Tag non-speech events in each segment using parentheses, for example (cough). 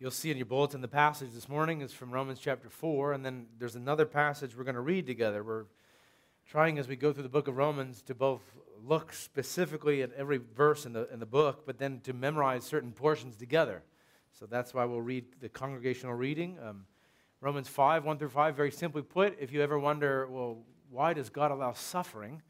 You'll see in your bulletin the passage this morning is from Romans chapter 4, and then there's another passage we're going to read together. We're trying as we go through the book of Romans to both look specifically at every verse in the, in the book, but then to memorize certain portions together. So that's why we'll read the congregational reading. Um, Romans 5, 1 through 5, very simply put, if you ever wonder, well, why does God allow suffering?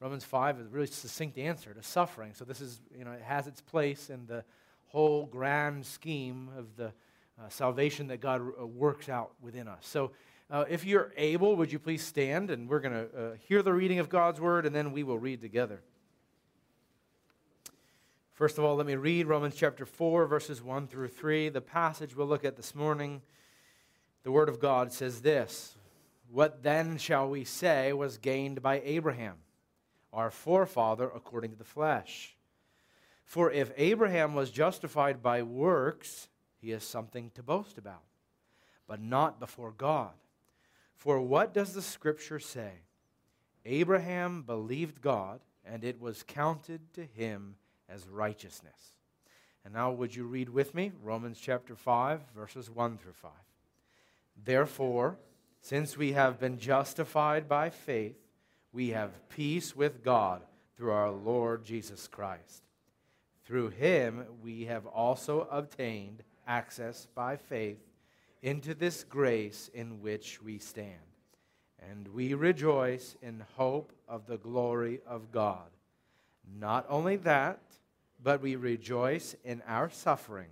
Romans 5 is a really succinct answer to suffering. So this is, you know, it has its place in the whole grand scheme of the uh, salvation that God uh, works out within us. So, uh, if you're able, would you please stand and we're going to uh, hear the reading of God's word and then we will read together. First of all, let me read Romans chapter 4, verses 1 through 3. The passage we'll look at this morning, the word of God says this What then shall we say was gained by Abraham, our forefather according to the flesh? For if Abraham was justified by works, he has something to boast about, but not before God. For what does the scripture say? Abraham believed God, and it was counted to him as righteousness. And now, would you read with me Romans chapter 5, verses 1 through 5? Therefore, since we have been justified by faith, we have peace with God through our Lord Jesus Christ through him we have also obtained access by faith into this grace in which we stand. And we rejoice in hope of the glory of God. Not only that, but we rejoice in our sufferings,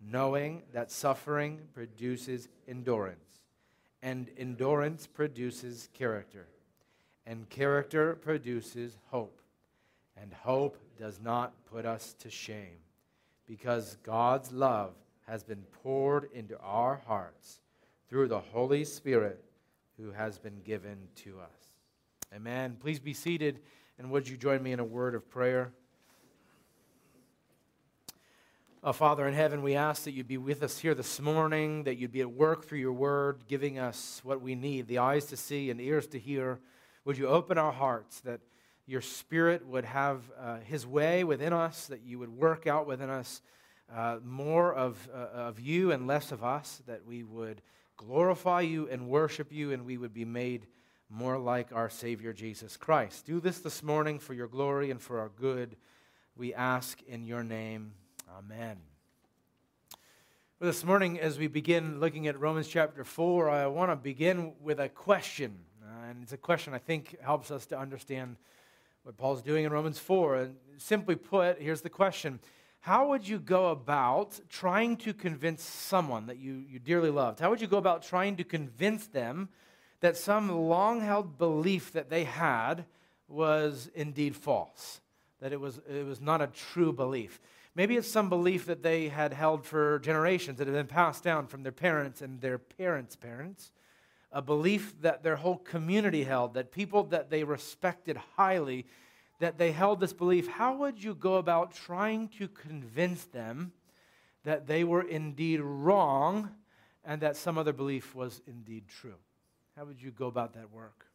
knowing that suffering produces endurance, and endurance produces character, and character produces hope, and hope does not put us to shame because God's love has been poured into our hearts through the Holy Spirit who has been given to us. Amen. Please be seated, and would you join me in a word of prayer? Oh, Father in heaven, we ask that you'd be with us here this morning, that you'd be at work through your word, giving us what we need the eyes to see and ears to hear. Would you open our hearts that your Spirit would have uh, His way within us, that you would work out within us uh, more of, uh, of you and less of us, that we would glorify you and worship you, and we would be made more like our Savior Jesus Christ. Do this this morning for your glory and for our good. We ask in your name. Amen. Well, this morning, as we begin looking at Romans chapter 4, I want to begin with a question. Uh, and it's a question I think helps us to understand what Paul's doing in Romans 4. And simply put, here's the question How would you go about trying to convince someone that you, you dearly loved? How would you go about trying to convince them that some long held belief that they had was indeed false? That it was, it was not a true belief? Maybe it's some belief that they had held for generations that had been passed down from their parents and their parents' parents a belief that their whole community held, that people that they respected highly, that they held this belief, how would you go about trying to convince them that they were indeed wrong and that some other belief was indeed true? How would you go about that work?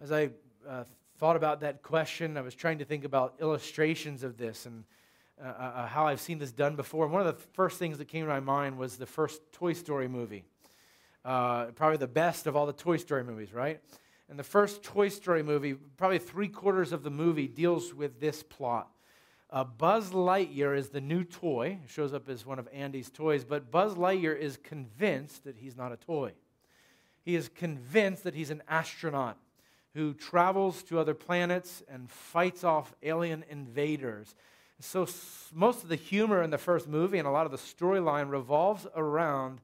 As I uh, thought about that question, I was trying to think about illustrations of this and uh, uh, how I've seen this done before. And one of the first things that came to my mind was the first Toy Story movie. Uh, probably the best of all the Toy Story movies, right? And the first Toy Story movie, probably three quarters of the movie, deals with this plot. Uh, Buzz Lightyear is the new toy. It shows up as one of Andy's toys, but Buzz Lightyear is convinced that he's not a toy. He is convinced that he's an astronaut who travels to other planets and fights off alien invaders. So, most of the humor in the first movie and a lot of the storyline revolves around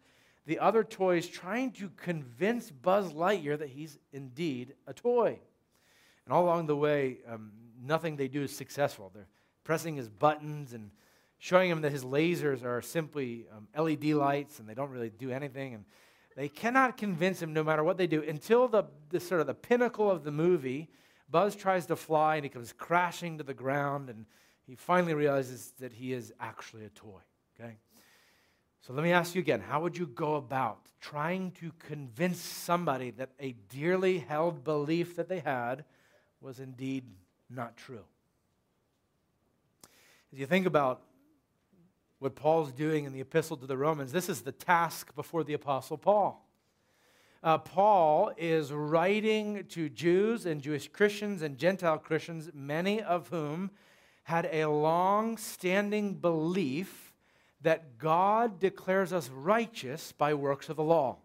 the other toys trying to convince Buzz Lightyear that he's indeed a toy. And all along the way, um, nothing they do is successful. They're pressing his buttons and showing him that his lasers are simply um, LED lights and they don't really do anything. And they cannot convince him no matter what they do until the, the sort of the pinnacle of the movie. Buzz tries to fly and he comes crashing to the ground and he finally realizes that he is actually a toy. Okay? So let me ask you again how would you go about trying to convince somebody that a dearly held belief that they had was indeed not true? As you think about what Paul's doing in the epistle to the Romans, this is the task before the Apostle Paul. Uh, Paul is writing to Jews and Jewish Christians and Gentile Christians, many of whom had a long standing belief that God declares us righteous by works of the law.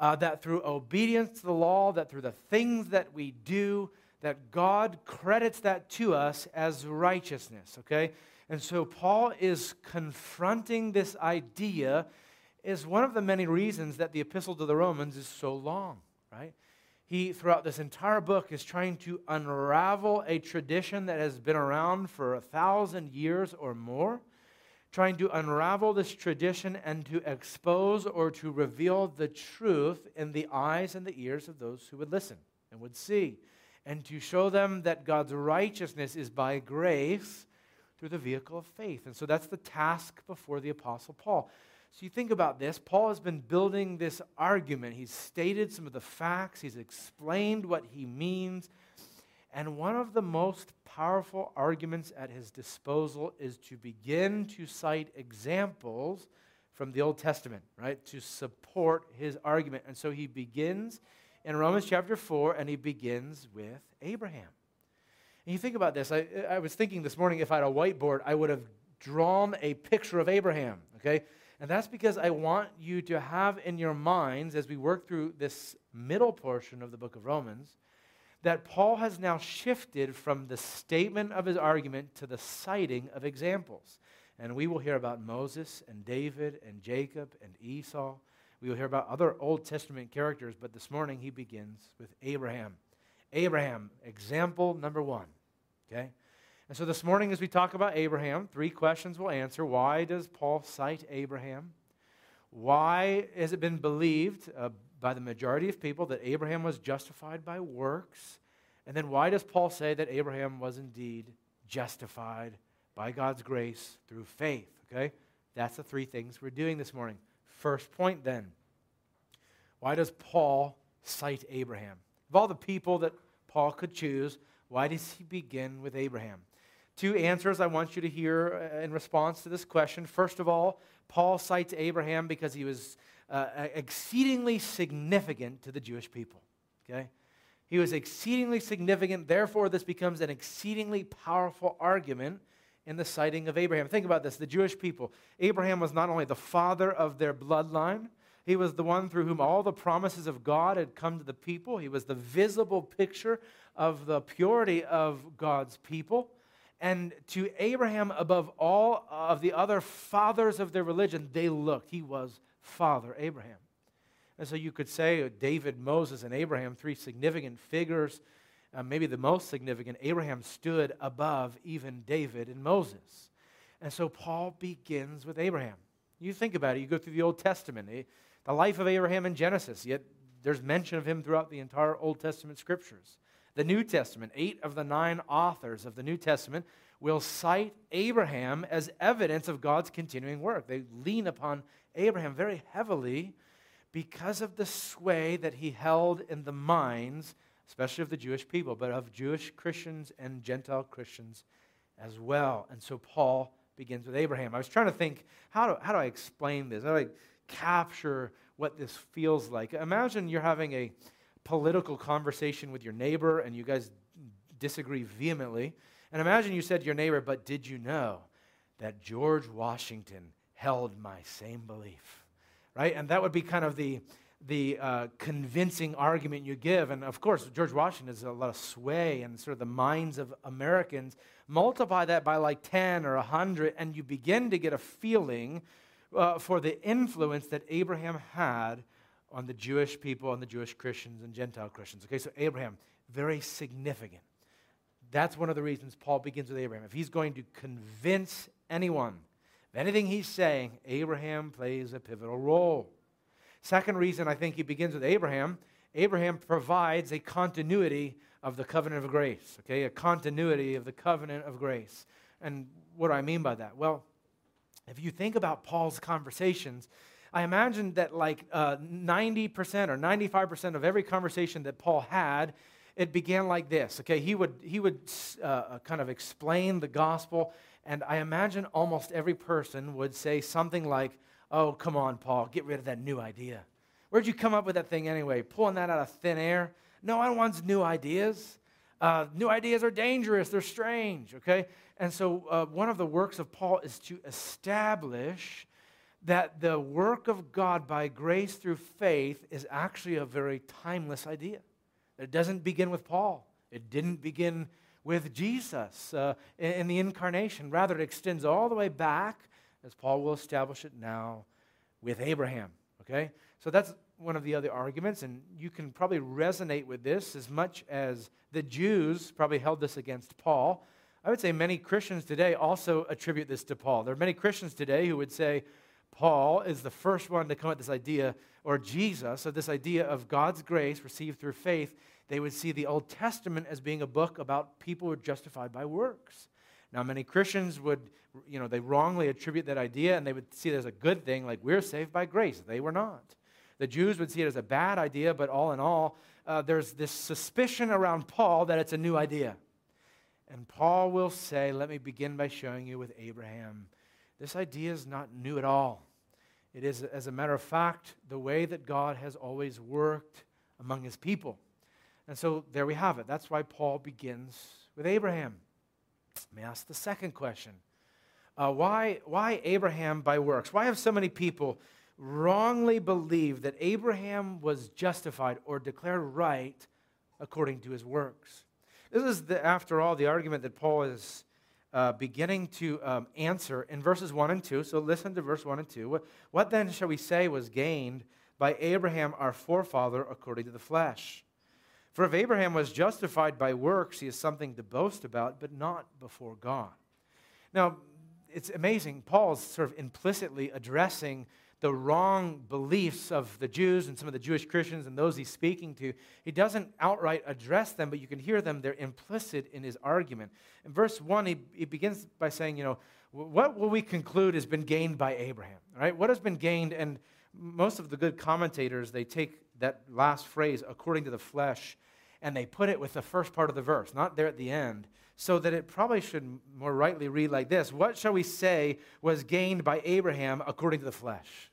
Uh, that through obedience to the law, that through the things that we do, that God credits that to us as righteousness, okay? And so Paul is confronting this idea is one of the many reasons that the epistle to the Romans is so long, right? He, throughout this entire book, is trying to unravel a tradition that has been around for a thousand years or more, trying to unravel this tradition and to expose or to reveal the truth in the eyes and the ears of those who would listen and would see, and to show them that God's righteousness is by grace through the vehicle of faith. And so that's the task before the Apostle Paul. So you think about this. Paul has been building this argument. He's stated some of the facts, he's explained what he means. And one of the most powerful arguments at his disposal is to begin to cite examples from the Old Testament, right, to support his argument. And so he begins in Romans chapter 4, and he begins with Abraham. And you think about this. I, I was thinking this morning if I had a whiteboard, I would have drawn a picture of Abraham, okay? And that's because I want you to have in your minds, as we work through this middle portion of the book of Romans, that Paul has now shifted from the statement of his argument to the citing of examples. And we will hear about Moses and David and Jacob and Esau. We will hear about other Old Testament characters, but this morning he begins with Abraham. Abraham, example number one. Okay? And so this morning, as we talk about Abraham, three questions we'll answer. Why does Paul cite Abraham? Why has it been believed uh, by the majority of people that Abraham was justified by works? And then why does Paul say that Abraham was indeed justified by God's grace through faith? Okay? That's the three things we're doing this morning. First point then. Why does Paul cite Abraham? Of all the people that Paul could choose, why does he begin with Abraham? Two answers I want you to hear uh, in response to this question. First of all, Paul cites Abraham because he was uh, exceedingly significant to the Jewish people. Okay? He was exceedingly significant, therefore, this becomes an exceedingly powerful argument in the citing of Abraham. Think about this the Jewish people. Abraham was not only the father of their bloodline, he was the one through whom all the promises of God had come to the people. He was the visible picture of the purity of God's people. And to Abraham, above all of the other fathers of their religion, they looked. He was Father Abraham. And so you could say David, Moses, and Abraham, three significant figures, uh, maybe the most significant. Abraham stood above even David and Moses. And so Paul begins with Abraham. You think about it, you go through the Old Testament. Eh, the life of Abraham in Genesis, yet there's mention of him throughout the entire Old Testament scriptures. The New Testament, eight of the nine authors of the New Testament will cite Abraham as evidence of God's continuing work. They lean upon Abraham very heavily because of the sway that he held in the minds, especially of the Jewish people, but of Jewish Christians and Gentile Christians as well. And so Paul begins with Abraham. I was trying to think, how do, how do I explain this? How do I capture what this feels like. Imagine you're having a political conversation with your neighbor and you guys disagree vehemently. And imagine you said to your neighbor, But did you know that George Washington held my same belief? Right? And that would be kind of the, the uh, convincing argument you give. And of course, George Washington has a lot of sway in sort of the minds of Americans. Multiply that by like 10 or 100, and you begin to get a feeling uh, for the influence that Abraham had on the Jewish people, on the Jewish Christians and Gentile Christians. Okay, so Abraham, very significant. That's one of the reasons Paul begins with Abraham. If he's going to convince anyone anything he's saying, Abraham plays a pivotal role. Second reason I think he begins with Abraham Abraham provides a continuity of the covenant of grace, okay? A continuity of the covenant of grace. And what do I mean by that? Well, if you think about Paul's conversations, I imagine that like uh, 90% or 95% of every conversation that Paul had it began like this. Okay, he would, he would uh, uh, kind of explain the gospel, and I imagine almost every person would say something like, Oh, come on, Paul, get rid of that new idea. Where'd you come up with that thing anyway? Pulling that out of thin air? No one wants new ideas. Uh, new ideas are dangerous, they're strange, okay? And so, uh, one of the works of Paul is to establish that the work of God by grace through faith is actually a very timeless idea. It doesn't begin with Paul, it didn't begin with Jesus uh, in, in the incarnation. Rather, it extends all the way back, as Paul will establish it now, with Abraham, okay? So, that's one of the other arguments, and you can probably resonate with this as much as the Jews probably held this against Paul. I would say many Christians today also attribute this to Paul. There are many Christians today who would say Paul is the first one to come at this idea, or Jesus, of this idea of God's grace received through faith. They would see the Old Testament as being a book about people who are justified by works. Now, many Christians would, you know, they wrongly attribute that idea and they would see it as a good thing, like we're saved by grace. They were not. The Jews would see it as a bad idea, but all in all, uh, there's this suspicion around Paul that it's a new idea. And Paul will say, Let me begin by showing you with Abraham. This idea is not new at all. It is, as a matter of fact, the way that God has always worked among his people. And so there we have it. That's why Paul begins with Abraham. Let me ask the second question uh, why, why Abraham by works? Why have so many people wrongly believed that Abraham was justified or declared right according to his works. This is, the, after all, the argument that Paul is uh, beginning to um, answer in verses 1 and 2. So listen to verse 1 and 2. What, what then shall we say was gained by Abraham, our forefather, according to the flesh? For if Abraham was justified by works, he is something to boast about, but not before God. Now, it's amazing. Paul's sort of implicitly addressing the wrong beliefs of the Jews and some of the Jewish Christians and those he's speaking to. He doesn't outright address them, but you can hear them. They're implicit in his argument. In verse 1, he, he begins by saying, you know, what will we conclude has been gained by Abraham? Right? What has been gained? And most of the good commentators, they take that last phrase, according to the flesh, and they put it with the first part of the verse, not there at the end so that it probably should more rightly read like this What shall we say was gained by Abraham according to the flesh?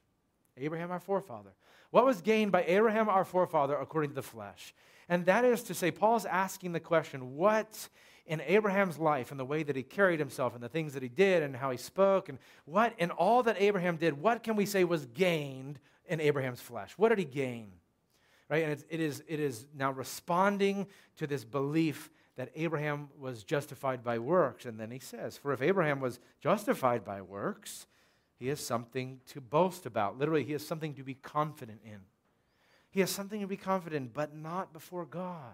Abraham, our forefather. What was gained by Abraham, our forefather, according to the flesh? And that is to say, Paul's asking the question what in Abraham's life and the way that he carried himself and the things that he did and how he spoke and what in all that Abraham did, what can we say was gained in Abraham's flesh? What did he gain? Right? And it is, it is now responding to this belief that Abraham was justified by works. And then he says, For if Abraham was justified by works, he has something to boast about. Literally, he has something to be confident in. He has something to be confident, in, but not before God.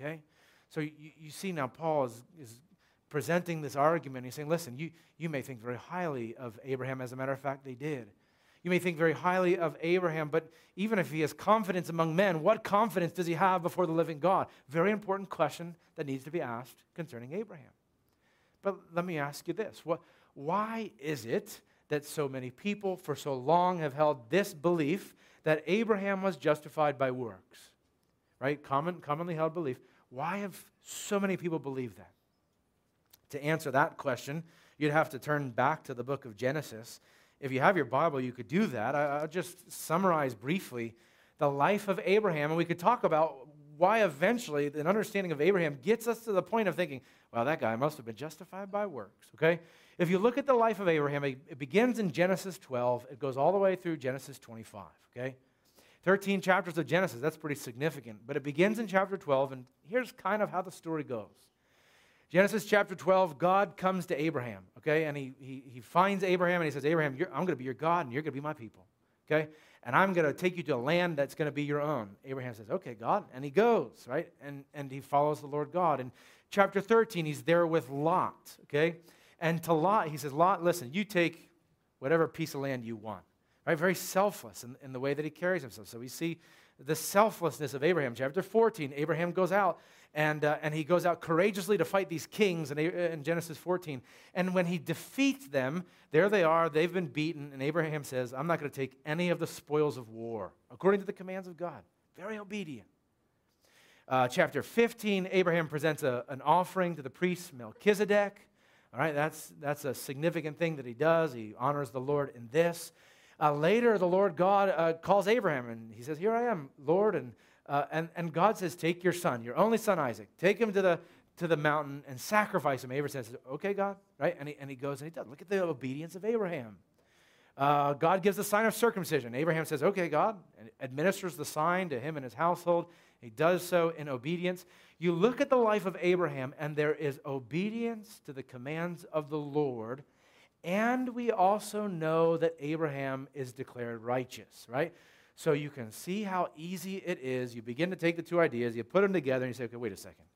Okay? So you, you see now, Paul is, is presenting this argument. He's saying, listen, you, you may think very highly of Abraham. As a matter of fact, they did. You may think very highly of Abraham, but even if he has confidence among men, what confidence does he have before the living God? Very important question that needs to be asked concerning Abraham. But let me ask you this what, why is it that so many people for so long have held this belief that Abraham was justified by works? Right? Common, commonly held belief. Why have so many people believed that? To answer that question, you'd have to turn back to the book of Genesis if you have your Bible, you could do that. I, will just summarize briefly the life of Abraham, and we could talk about why eventually an understanding of Abraham gets us to the point of thinking, well, that guy must have been justified by works, okay? If you look at the life of Abraham, it begins in Genesis 12, it goes all the way through Genesis 25, okay? 13 chapters of Genesis, that's pretty significant. But it begins in chapter 12, and here's kind of how the story goes. Genesis chapter 12, God comes to Abraham, okay? And he, he, he finds Abraham and he says, Abraham, I'm going to be your God and you're going to be my people, okay? And I'm going to take you to a land that's going to be your own. Abraham says, okay, God. And he goes, right? And, and he follows the Lord God. And chapter 13, he's there with Lot, okay? And to Lot, he says, Lot, listen, you take whatever piece of land you want, right? Very selfless in, in the way that he carries himself. So we see the selflessness of Abraham. Chapter 14, Abraham goes out and, uh, and he goes out courageously to fight these kings in, in Genesis 14. And when he defeats them, there they are, they've been beaten, and Abraham says, I'm not going to take any of the spoils of war, according to the commands of God. Very obedient. Uh, chapter 15, Abraham presents a, an offering to the priest Melchizedek. All right, that's, that's a significant thing that he does. He honors the Lord in this. Uh, later, the Lord God uh, calls Abraham and he says, Here I am, Lord. And, uh, and, and God says, Take your son, your only son Isaac, take him to the, to the mountain and sacrifice him. Abraham says, Okay, God, right? And he, and he goes and he does. Look at the obedience of Abraham. Uh, God gives the sign of circumcision. Abraham says, Okay, God, and administers the sign to him and his household. He does so in obedience. You look at the life of Abraham, and there is obedience to the commands of the Lord. And we also know that Abraham is declared righteous, right? So you can see how easy it is. You begin to take the two ideas, you put them together, and you say, okay, wait a second.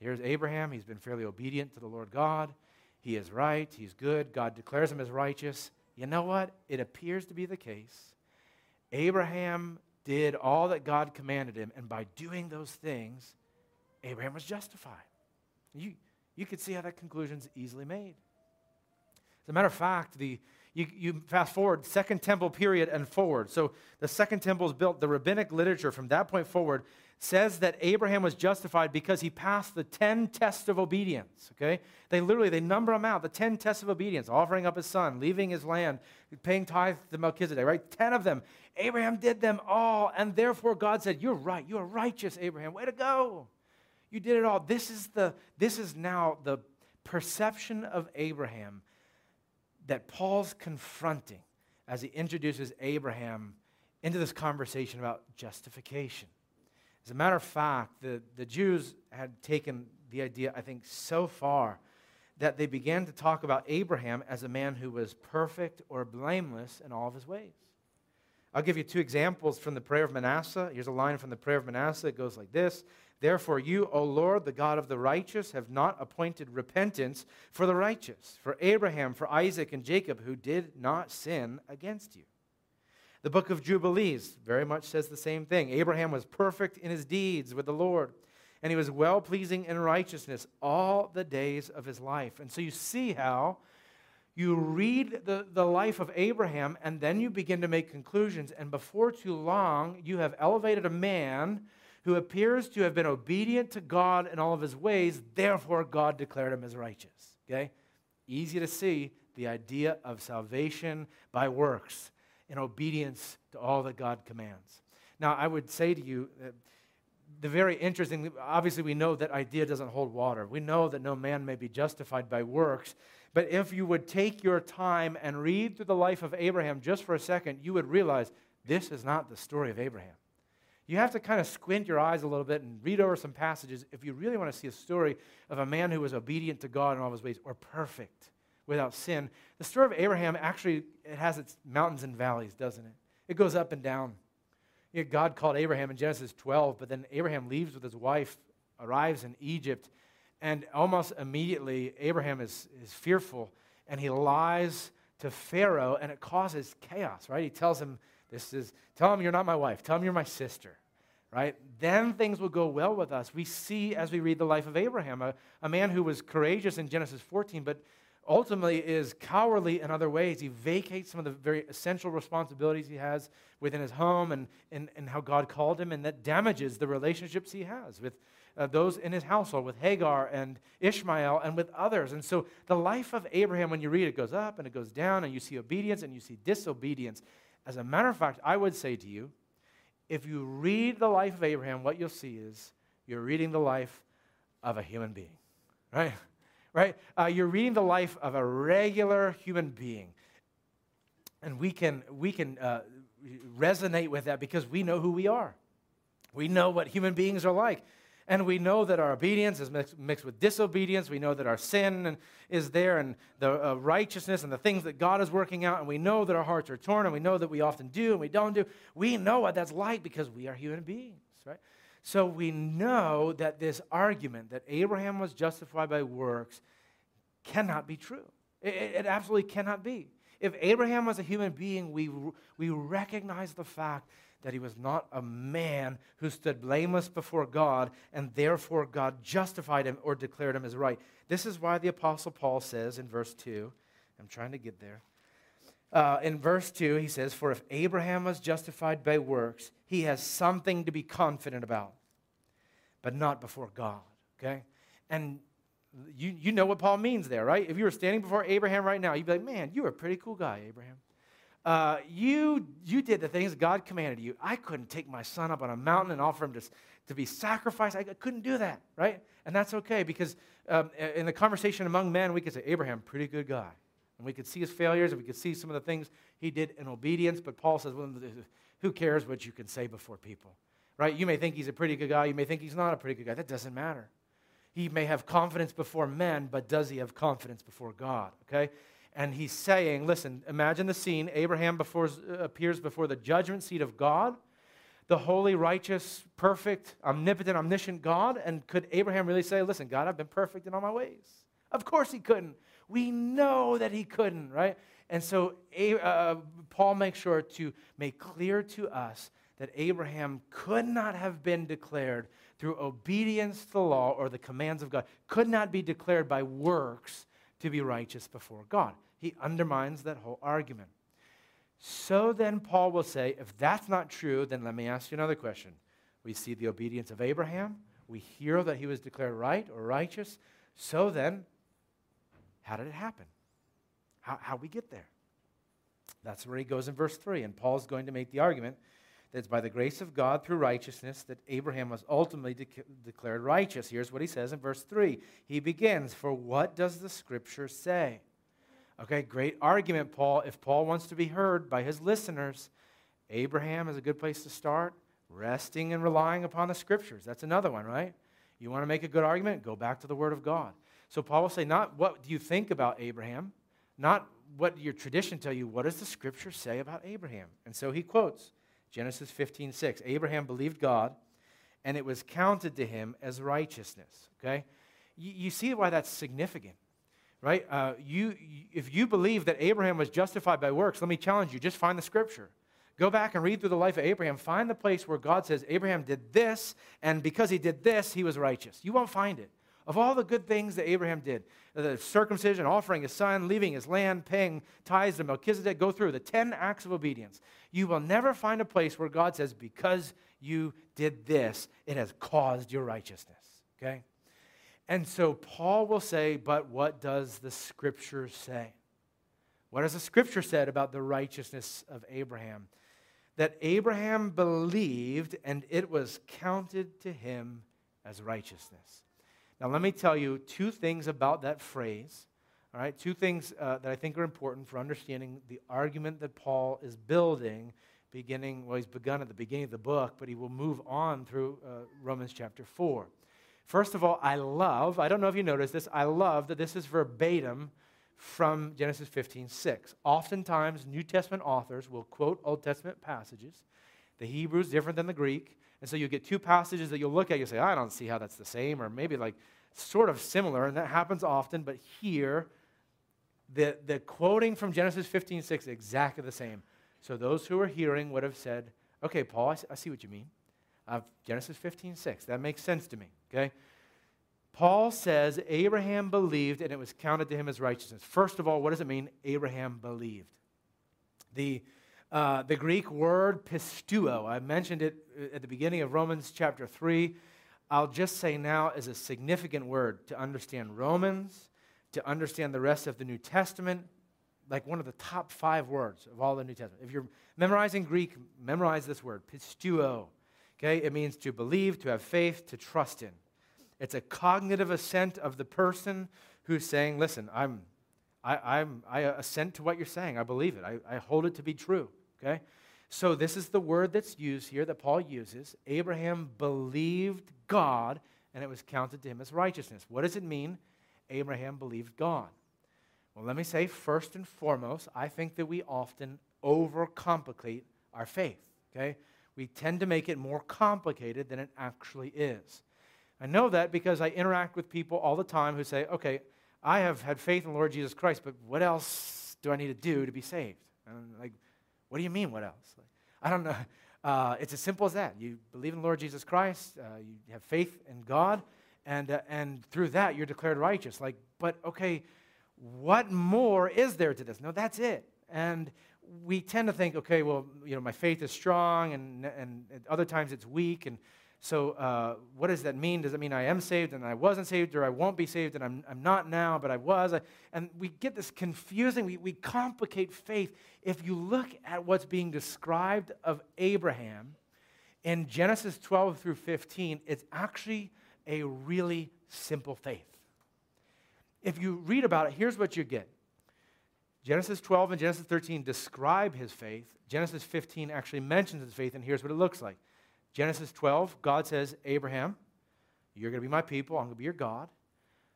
Here's Abraham. He's been fairly obedient to the Lord God. He is right. He's good. God declares him as righteous. You know what? It appears to be the case. Abraham did all that God commanded him, and by doing those things, Abraham was justified. You, you could see how that conclusion is easily made. As a matter of fact, the, you, you fast forward, Second Temple period and forward. So the Second Temple is built, the rabbinic literature from that point forward says that Abraham was justified because he passed the 10 tests of obedience, okay? They literally, they number them out, the 10 tests of obedience, offering up his son, leaving his land, paying tithe to Melchizedek, right? 10 of them. Abraham did them all, and therefore God said, you're right, you are righteous, Abraham, way to go. You did it all. This is, the, this is now the perception of Abraham that Paul's confronting as he introduces Abraham into this conversation about justification. As a matter of fact, the, the Jews had taken the idea, I think, so far that they began to talk about Abraham as a man who was perfect or blameless in all of his ways. I'll give you two examples from the prayer of Manasseh. Here's a line from the prayer of Manasseh. It goes like this Therefore, you, O Lord, the God of the righteous, have not appointed repentance for the righteous, for Abraham, for Isaac, and Jacob, who did not sin against you. The book of Jubilees very much says the same thing. Abraham was perfect in his deeds with the Lord, and he was well pleasing in righteousness all the days of his life. And so you see how you read the, the life of Abraham, and then you begin to make conclusions. And before too long, you have elevated a man who appears to have been obedient to God in all of his ways, therefore, God declared him as righteous. Okay? Easy to see the idea of salvation by works in obedience to all that God commands. Now, I would say to you, uh, the very interesting, obviously, we know that idea doesn't hold water. We know that no man may be justified by works. But if you would take your time and read through the life of Abraham just for a second, you would realize this is not the story of Abraham. You have to kind of squint your eyes a little bit and read over some passages if you really want to see a story of a man who was obedient to God in all of his ways or perfect without sin. The story of Abraham actually it has its mountains and valleys, doesn't it? It goes up and down. You know, God called Abraham in Genesis 12, but then Abraham leaves with his wife, arrives in Egypt, and almost immediately Abraham is, is fearful and he lies to Pharaoh and it causes chaos, right? He tells him, This is, tell him you're not my wife, tell him you're my sister right? Then things will go well with us. We see as we read the life of Abraham, a, a man who was courageous in Genesis 14, but ultimately is cowardly in other ways. He vacates some of the very essential responsibilities he has within his home and, and, and how God called him, and that damages the relationships he has with uh, those in his household, with Hagar and Ishmael and with others. And so the life of Abraham, when you read it, goes up and it goes down, and you see obedience and you see disobedience. As a matter of fact, I would say to you, if you read the life of Abraham, what you'll see is you're reading the life of a human being, right? (laughs) right? Uh, you're reading the life of a regular human being. And we can, we can uh, resonate with that because we know who we are. We know what human beings are like. And we know that our obedience is mixed, mixed with disobedience. We know that our sin is there and the uh, righteousness and the things that God is working out. And we know that our hearts are torn and we know that we often do and we don't do. We know what that's like because we are human beings, right? So we know that this argument that Abraham was justified by works cannot be true. It, it, absolutely cannot be. If Abraham was a human being, we, we recognize the fact that he was not a man who stood blameless before God, and therefore God justified him or declared him as right. This is why the Apostle Paul says in verse 2, I'm trying to get there. Uh, in verse 2, he says, For if Abraham was justified by works, he has something to be confident about but not before God, okay? And you, you know what Paul means there, right? If you were standing before Abraham right now, you'd be like, man, you are a pretty cool guy, Abraham. Uh, you, you did the things God commanded you. I couldn't take my son up on a mountain and offer him to, to be sacrificed. I couldn't do that, right? And that's okay because um, in the conversation among men, we could say, Abraham, pretty good guy. And we could see his failures and we could see some of the things he did in obedience. But Paul says, well, who cares what you can say before people, right? You may think he's a pretty good guy. You may think he's not a pretty good guy. That doesn't matter. He may have confidence before men, but does he have confidence before God? Okay? And he's saying, listen, imagine the scene. Abraham before, appears before the judgment seat of God, the holy, righteous, perfect, omnipotent, omniscient God. And could Abraham really say, listen, God, I've been perfect in all my ways? Of course he couldn't. We know that he couldn't, right? And so uh, Paul makes sure to make clear to us that Abraham could not have been declared through obedience to the law or the commands of God, could not be declared by works to be righteous before God. He undermines that whole argument. So then, Paul will say, if that's not true, then let me ask you another question. We see the obedience of Abraham, we hear that he was declared right or righteous. So then, how did it happen? How, how we get there? That's where he goes in verse 3. And Paul's going to make the argument that it's by the grace of God through righteousness that Abraham was ultimately de- declared righteous. Here's what he says in verse 3. He begins, For what does the scripture say? Okay, great argument, Paul. If Paul wants to be heard by his listeners, Abraham is a good place to start. Resting and relying upon the scriptures. That's another one, right? You want to make a good argument? Go back to the Word of God. So Paul will say, not what do you think about Abraham, not what your tradition tell you. What does the scripture say about Abraham? And so he quotes Genesis 15, 6. Abraham believed God, and it was counted to him as righteousness. Okay? You, you see why that's significant, right? Uh, you, if you believe that Abraham was justified by works, let me challenge you just find the scripture. Go back and read through the life of Abraham. Find the place where God says, Abraham did this, and because he did this, he was righteous. You won't find it. Of all the good things that Abraham did, the circumcision, offering his son, leaving his land, paying tithes to Melchizedek, go through the 10 acts of obedience. You will never find a place where God says, because you did this, it has caused your righteousness. Okay? And so Paul will say, but what does the scripture say? What does the scripture said about the righteousness of Abraham? That Abraham believed and it was counted to him as righteousness. Now, let me tell you two things about that phrase. All right, two things uh, that I think are important for understanding the argument that Paul is building, beginning, well, he's begun at the beginning of the book, but he will move on through uh, Romans chapter 4. First of all, I love, I don't know if you noticed this, I love that this is verbatim from Genesis 15 6. Oftentimes, New Testament authors will quote Old Testament passages. The Hebrew is different than the Greek. And so you get two passages that you'll look at, you say, I don't see how that's the same, or maybe like sort of similar, and that happens often, but here, the, the quoting from Genesis 15 6 is exactly the same. So those who are hearing would have said, Okay, Paul, I see, what you mean. Uh, Genesis 15 6. That makes sense to me, okay? Paul says Abraham believed and it was counted to him as righteousness. First of all, what does it mean? Abraham believed. The uh, the Greek word pisteuo, I mentioned it at the beginning of Romans chapter 3. I'll just say now is a significant word to understand Romans, to understand the rest of the New Testament, like one of the top five words of all the New Testament. If you're memorizing Greek, memorize this word, pisteuo. Okay, it means to believe, to have faith, to trust in. It's a cognitive assent of the person who's saying, listen, I'm, I, I'm, I assent to what you're saying. I believe it. I, I hold it to be true. Okay? So this is the word that's used here that Paul uses. Abraham believed God, and it was counted to him as righteousness. What does it mean? Abraham believed God. Well, let me say first and foremost, I think that we often overcomplicate our faith. Okay? We tend to make it more complicated than it actually is. I know that because I interact with people all the time who say, okay, I have had faith in the Lord Jesus Christ, but what else do I need to do to be saved? And like, what do you mean, what else? Like, I don't know. (laughs) Uh, it's as simple as that. You believe in the Lord Jesus Christ, uh, you have faith in God, and, uh, and through that you're declared righteous. Like, but okay, what more is there to this? No, that's it. And we tend to think, okay, well, you know, my faith is strong, and, and, other times it's weak, and so uh, what does that mean? Does it mean I am saved and I wasn't saved, or I won't be saved and I'm, I'm not now, but I was? And we get this confusing, we, we complicate faith. If you look at what's being described of Abraham in Genesis 12 through 15, it's actually a really simple faith. If you read about it, here's what you get Genesis 12 and Genesis 13 describe his faith. Genesis 15 actually mentions his faith, and here's what it looks like. Genesis 12, God says, Abraham, you're going to be my people. I'm going to be your God.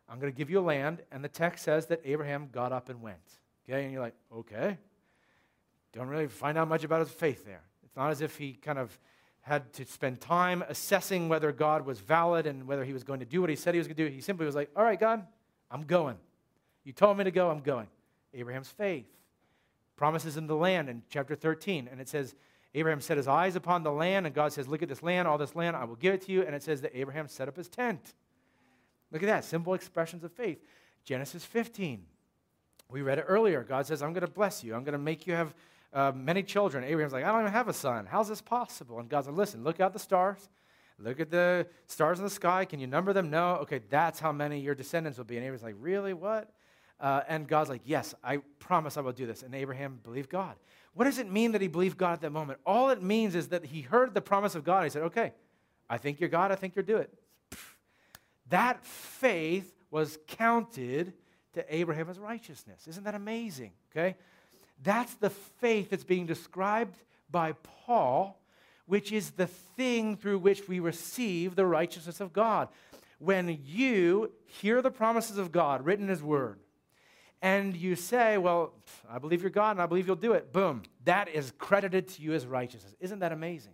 I'm going to give you a land. And the text says that Abraham got up and went. Okay? And you're like, okay. Don't really find out much about his faith there. It's not as if he kind of had to spend time assessing whether God was valid and whether he was going to do what he said he was going to do. He simply was like, all right, God, I'm going. You told me to go, I'm going. Abraham's faith promises him the land in chapter 13. And it says, Abraham set his eyes upon the land, and God says, Look at this land, all this land, I will give it to you. And it says that Abraham set up his tent. Look at that, simple expressions of faith. Genesis 15. We read it earlier. God says, I'm going to bless you. I'm going to make you have uh, many children. Abraham's like, I don't even have a son. How's this possible? And God's like, Listen, look out the stars. Look at the stars in the sky. Can you number them? No. Okay, that's how many your descendants will be. And Abraham's like, Really? What? Uh, and God's like, Yes, I promise I will do this. And Abraham believed God. What does it mean that he believed God at that moment? All it means is that he heard the promise of God. He said, Okay, I think you're God. I think you'll do it. That faith was counted to Abraham as righteousness. Isn't that amazing? Okay? That's the faith that's being described by Paul, which is the thing through which we receive the righteousness of God. When you hear the promises of God written in His Word, and you say, Well, I believe you're God and I believe you'll do it, boom, that is credited to you as righteousness. Isn't that amazing?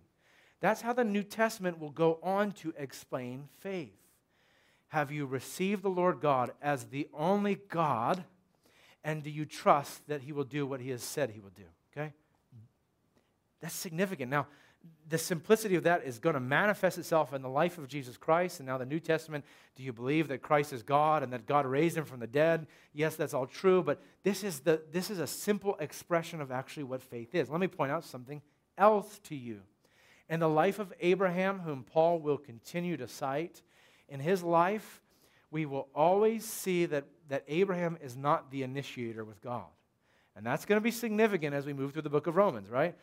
That's how the New Testament will go on to explain faith. Have you received the Lord God as the only God? And do you trust that He will do what He has said He will do? Okay? That's significant. Now, the simplicity of that is going to manifest itself in the life of Jesus Christ. And now, the New Testament do you believe that Christ is God and that God raised him from the dead? Yes, that's all true, but this is, the, this is a simple expression of actually what faith is. Let me point out something else to you. In the life of Abraham, whom Paul will continue to cite, in his life, we will always see that, that Abraham is not the initiator with God. And that's going to be significant as we move through the book of Romans, right?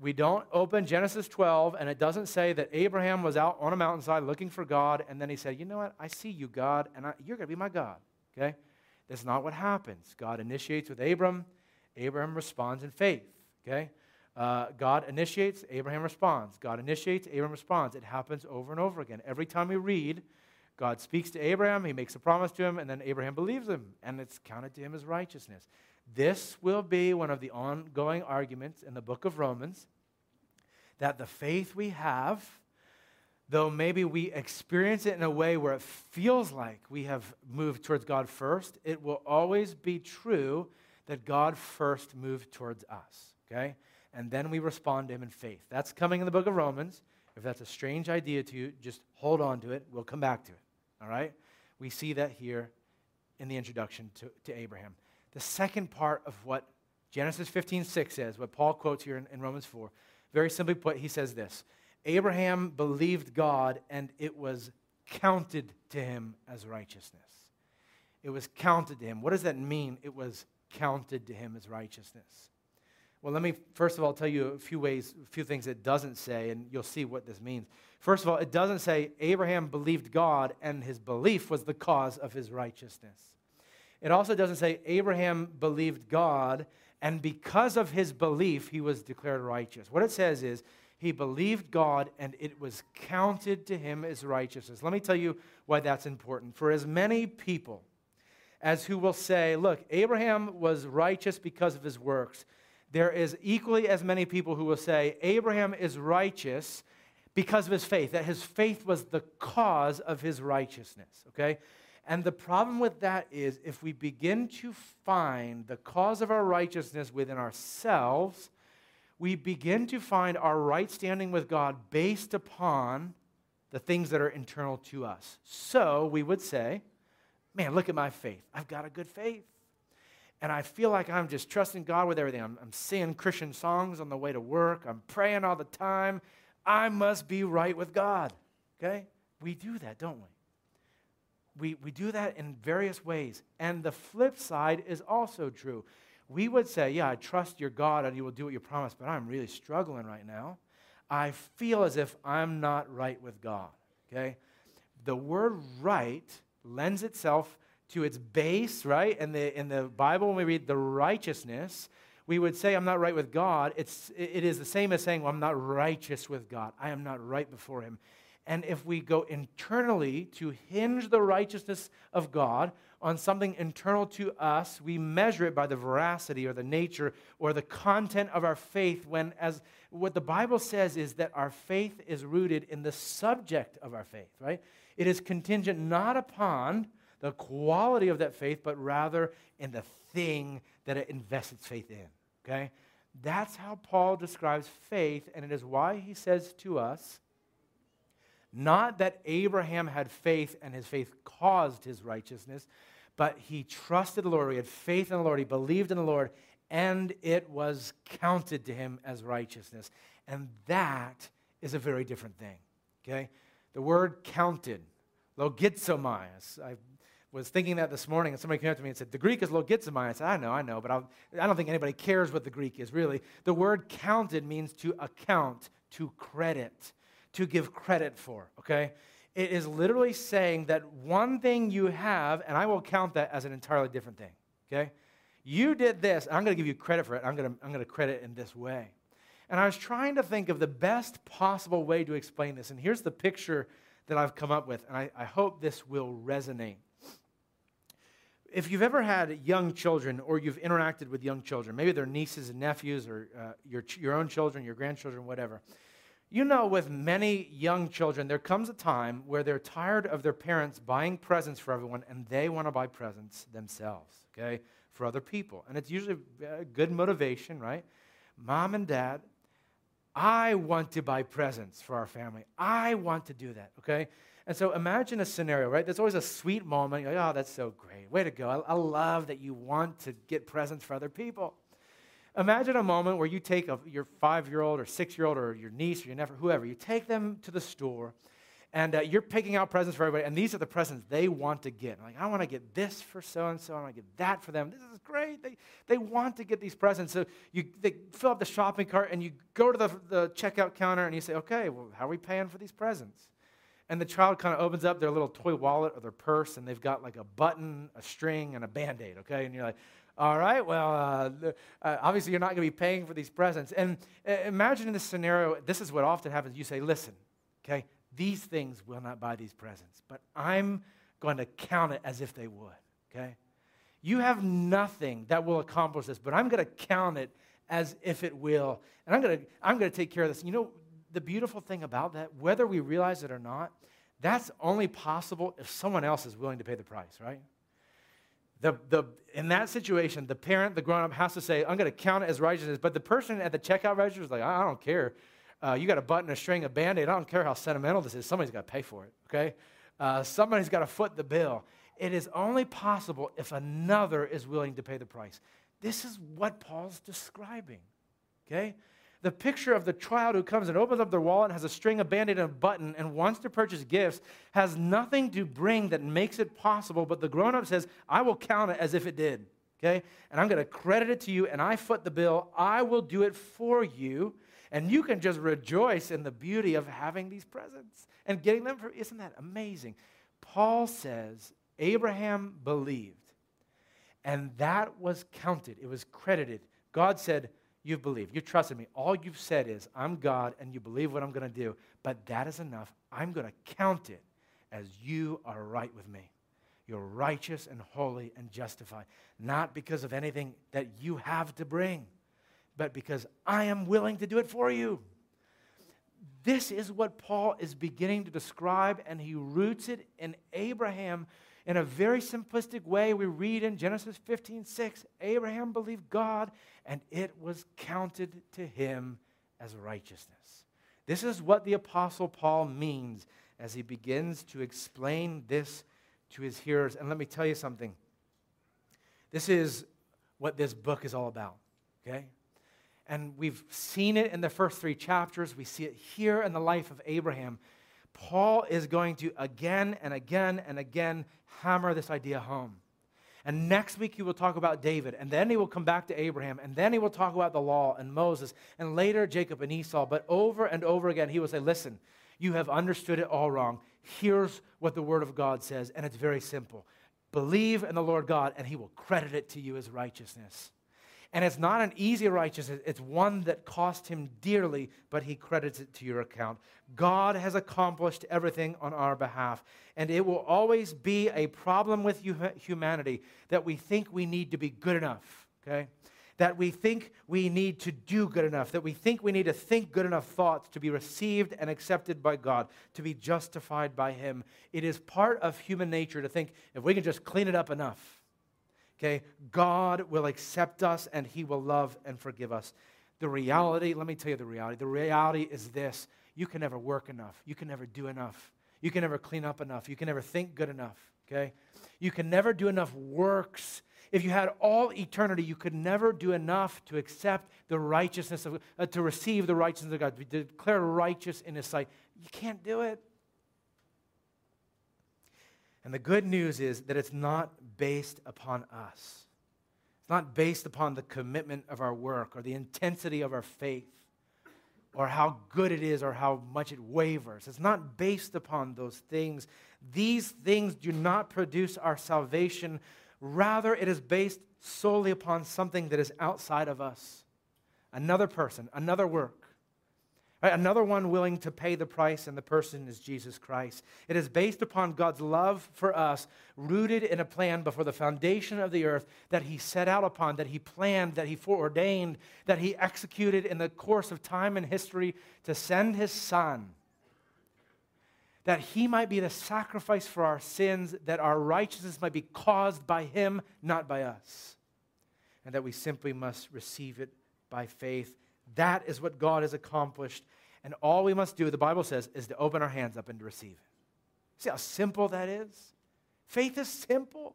We don't open Genesis 12, and it doesn't say that Abraham was out on a mountainside looking for God, and then he said, You know what? I see you, God, and I, you're going to be my God. Okay? That's not what happens. God initiates with Abram, Abraham responds in faith. Okay? Uh, God initiates, Abraham responds. God initiates, Abraham responds. It happens over and over again. Every time we read, God speaks to Abraham, he makes a promise to him, and then Abraham believes him, and it's counted to him as righteousness. This will be one of the ongoing arguments in the book of Romans that the faith we have, though maybe we experience it in a way where it feels like we have moved towards God first, it will always be true that God first moved towards us, okay? And then we respond to Him in faith. That's coming in the book of Romans. If that's a strange idea to you, just hold on to it. We'll come back to it, all right? We see that here in the introduction to, to Abraham. The second part of what Genesis 15, 6 says, what Paul quotes here in, in Romans 4, very simply put, he says this Abraham believed God, and it was counted to him as righteousness. It was counted to him. What does that mean? It was counted to him as righteousness. Well, let me first of all tell you a few ways, a few things it doesn't say, and you'll see what this means. First of all, it doesn't say Abraham believed God and his belief was the cause of his righteousness. It also doesn't say Abraham believed God, and because of his belief, he was declared righteous. What it says is, he believed God, and it was counted to him as righteousness. Let me tell you why that's important. For as many people as who will say, look, Abraham was righteous because of his works, there is equally as many people who will say, Abraham is righteous because of his faith, that his faith was the cause of his righteousness, okay? And the problem with that is if we begin to find the cause of our righteousness within ourselves, we begin to find our right standing with God based upon the things that are internal to us. So we would say, man, look at my faith. I've got a good faith. And I feel like I'm just trusting God with everything. I'm, I'm singing Christian songs on the way to work. I'm praying all the time. I must be right with God. Okay? We do that, don't we? We, we do that in various ways. And the flip side is also true. We would say, Yeah, I trust your God and you will do what you promise, but I'm really struggling right now. I feel as if I'm not right with God. Okay? The word right lends itself to its base, right? In the, in the Bible, when we read the righteousness, we would say, I'm not right with God. It's, it is the same as saying, well, I'm not righteous with God. I am not right before Him. And if we go internally to hinge the righteousness of God on something internal to us, we measure it by the veracity or the nature or the content of our faith. When, as what the Bible says, is that our faith is rooted in the subject of our faith, right? It is contingent not upon the quality of that faith, but rather in the thing that it invests its faith in. Okay? That's how Paul describes faith, and it is why he says to us, not that Abraham had faith and his faith caused his righteousness, but he trusted the Lord. He had faith in the Lord. He believed in the Lord, and it was counted to him as righteousness. And that is a very different thing. Okay? The word counted, logizomai. I was thinking that this morning, and somebody came up to me and said, The Greek is logizomai. I said, I know, I know, but I'll, I do not think anybody cares what the Greek is, really. The word counted means to account, to credit, to give credit for, okay? It is literally saying that one thing you have, and I will count that as an entirely different thing, okay? You did this, and I'm to give you credit for it. I'm to, I'm to credit in this way. And I was trying to think of the best possible way to explain this. And here's the picture that I've come up with, and I, I hope this will resonate if you've ever had young children or you've interacted with young children, maybe they're nieces and nephews or uh, your, your own children, your grandchildren, whatever, you know with many young children, there comes a time where they're tired of their parents buying presents for everyone and they want to buy presents themselves, okay, for other people. And it's usually a good motivation, right? Mom and dad, I want to buy presents for our family. I want to do that, okay? And so imagine a scenario, right? There's always a sweet moment. You're like, oh, that's so great. Way to go. I, I love that you want to get presents for other people. Imagine a moment where you take a, your five year old or six year old or your niece or your nephew, whoever, you take them to the store and uh, you're picking out presents for everybody, and these are the presents they want to get. Like, I want to get this for so and so, I want to get that for them. This is great. They, they want to get these presents. So you they fill up the shopping cart and you go to the, the checkout counter and you say, okay, well, how are we paying for these presents? And the child kind of opens up their little toy wallet or their purse, and they've got like a button, a string, and a band aid, okay? And you're like, all right, well, uh, uh, obviously you're not going to be paying for these presents. And uh, imagine in this scenario, this is what often happens. You say, listen, okay, these things will not buy these presents, but I'm going to count it as if they would, okay? You have nothing that will accomplish this, but I'm going to count it as if it will. And I'm going to, I'm going to take care of this. You know, the beautiful thing about that, whether we realize it or not, that's only possible if someone else is willing to pay the price, right? The, the, in that situation, the parent, the grown up, has to say, I'm going to count it as righteousness. But the person at the checkout register is like, I don't care. Uh, you got a button, a string, a band aid. I don't care how sentimental this is. Somebody's got to pay for it, okay? Uh, somebody's got to foot the bill. It is only possible if another is willing to pay the price. This is what Paul's describing, okay? The picture of the child who comes and opens up their wallet and has a string, a band aid, and a button and wants to purchase gifts has nothing to bring that makes it possible, but the grown up says, I will count it as if it did. Okay? And I'm going to credit it to you, and I foot the bill. I will do it for you. And you can just rejoice in the beauty of having these presents and getting them. For, isn't that amazing? Paul says Abraham believed, and that was counted, it was credited. God said, You've believed. You trusted me. All you've said is, I'm God and you believe what I'm going to do. But that is enough. I'm going to count it as you are right with me. You're righteous and holy and justified, not because of anything that you have to bring, but because I am willing to do it for you. This is what Paul is beginning to describe, and he roots it in Abraham in a very simplistic way, we read in Genesis 15 6, Abraham believed God, and it was counted to him as righteousness. This is what the Apostle Paul means as he begins to explain this to his hearers. And let me tell you something. This is what this book is all about, okay? And we've seen it in the first three chapters. We see it here in the life of Abraham. Paul is going to again and again and again hammer this idea home. And next week he will talk about David, and then he will come back to Abraham, and then he will talk about the law and Moses, and later Jacob and Esau. But over and over again, he will say, Listen, you have understood it all wrong. Here's what the Word of God says, and it's very simple believe in the Lord God, and he will credit it to you as righteousness. And it's not an easy righteousness, it's one that cost him dearly, but he credits it to your account. God has accomplished everything on our behalf. And it will always be a problem with humanity that we think we need to be good enough, okay? That we think we need to do good enough, that we think we need to think good enough thoughts to be received and accepted by God, to be justified by Him. It is part of human nature to think if we can just clean it up enough, Okay? God will accept us and he will love and forgive us. The reality, let me tell you the reality. The reality is this you can never work enough, you can never do enough, you can never clean up enough, you can never think good enough. Okay? You can never do enough works. If you had all eternity, you could never do enough to accept the righteousness of, uh, to receive the righteousness of God, to be declared righteous in His sight. You can't do it. And the good news is that it's not based upon us. It's not based upon the commitment of our work or the intensity of our faith or how good it is or how much it wavers. It's not based upon those things. These things do not produce our salvation. Rather, it is based solely upon something that is outside of us another person, another work. Another one willing to pay the price, and the person is Jesus Christ. It is based upon God's love for us, rooted in a plan before the foundation of the earth that He set out upon, that He planned, that He foreordained, that He executed in the course of time and history to send His Son, that He might be the sacrifice for our sins, that our righteousness might be caused by Him, not by us, and that we simply must receive it by faith that is what God has accomplished. And all we must do, the Bible says, is to open our hands up and to receive it. See how simple that is? Faith is simple.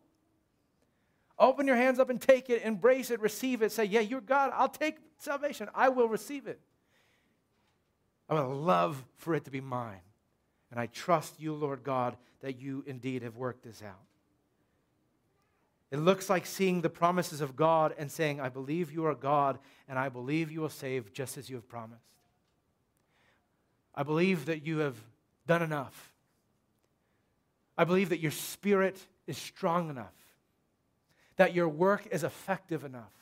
Open your hands up and take it, embrace it, receive it. Say, Yeah, you're God. I'll take salvation. I will receive it. I would love for it to be mine. And I trust you, Lord God, that you indeed have worked this out. It looks like seeing the promises of God and saying, I believe you are God and I believe you will save just as you have promised. I believe that you have done enough. I believe that your spirit is strong enough, that your work is effective enough,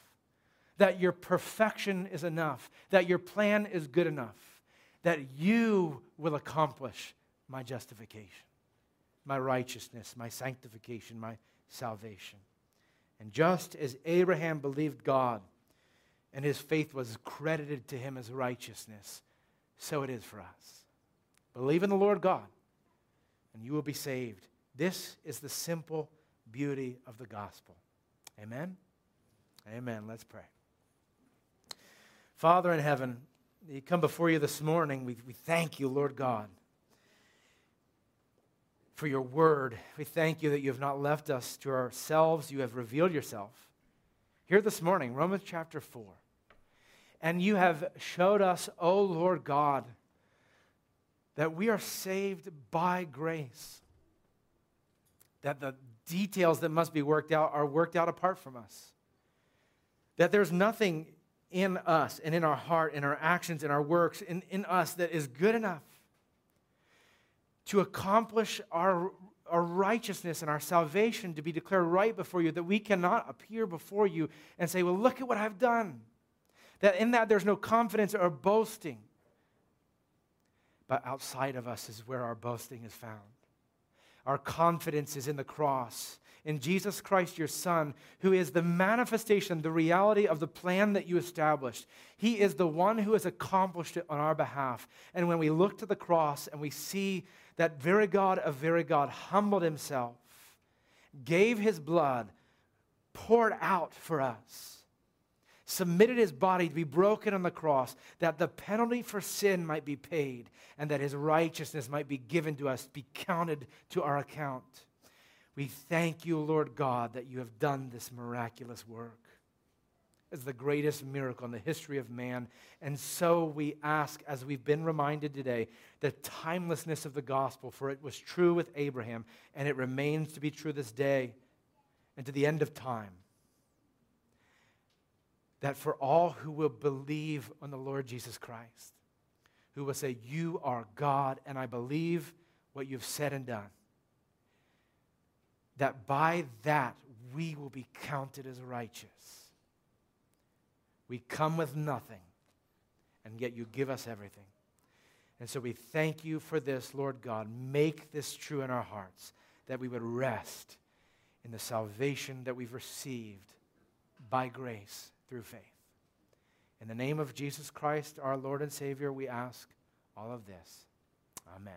that your perfection is enough, that your plan is good enough, that you will accomplish my justification, my righteousness, my sanctification, my salvation. And just as Abraham believed God and his faith was credited to him as righteousness, so it is for us. Believe in the Lord God, and you will be saved. This is the simple beauty of the gospel. Amen? Amen. Let's pray. Father in heaven, we come before you this morning. We, we thank you, Lord God for your word. We thank you that you have not left us to ourselves. You have revealed yourself here this morning, Romans chapter 4. And you have showed us, O Lord God, that we are saved by grace. That the details that must be worked out are worked out apart from us. That there's nothing in us and in our heart, in our actions, in our works, in, in us that is good enough to accomplish our, our righteousness and our salvation to be declared right before you, that we cannot appear before you and say, Well, look at what I've done. That in that there's no confidence or boasting. But outside of us is where our boasting is found. Our confidence is in the cross, in Jesus Christ, your Son, who is the manifestation, the reality of the plan that you established. He is the one who has accomplished it on our behalf. And when we look to the cross and we see that very God of very God humbled himself, gave his blood, poured out for us, submitted his body to be broken on the cross, that the penalty for sin might be paid, and that his righteousness might be given to us, be counted to our account. We thank you, Lord God, that you have done this miraculous work. as the greatest miracle in the history of man. And so we ask, as we've been reminded today, the timelessness of the gospel, for it was true with Abraham, and it remains to be true this day and to the end of time. That for all who will believe on the Lord Jesus Christ, who will say, You are God, and I believe what you've said and done, that by that we will be counted as righteous. We come with nothing, and yet you give us everything. And so we thank you for this, Lord God. Make this true in our hearts, that we would rest in the salvation that we've received by grace through faith. In the name of Jesus Christ, our Lord and Savior, we ask all of this. Amen.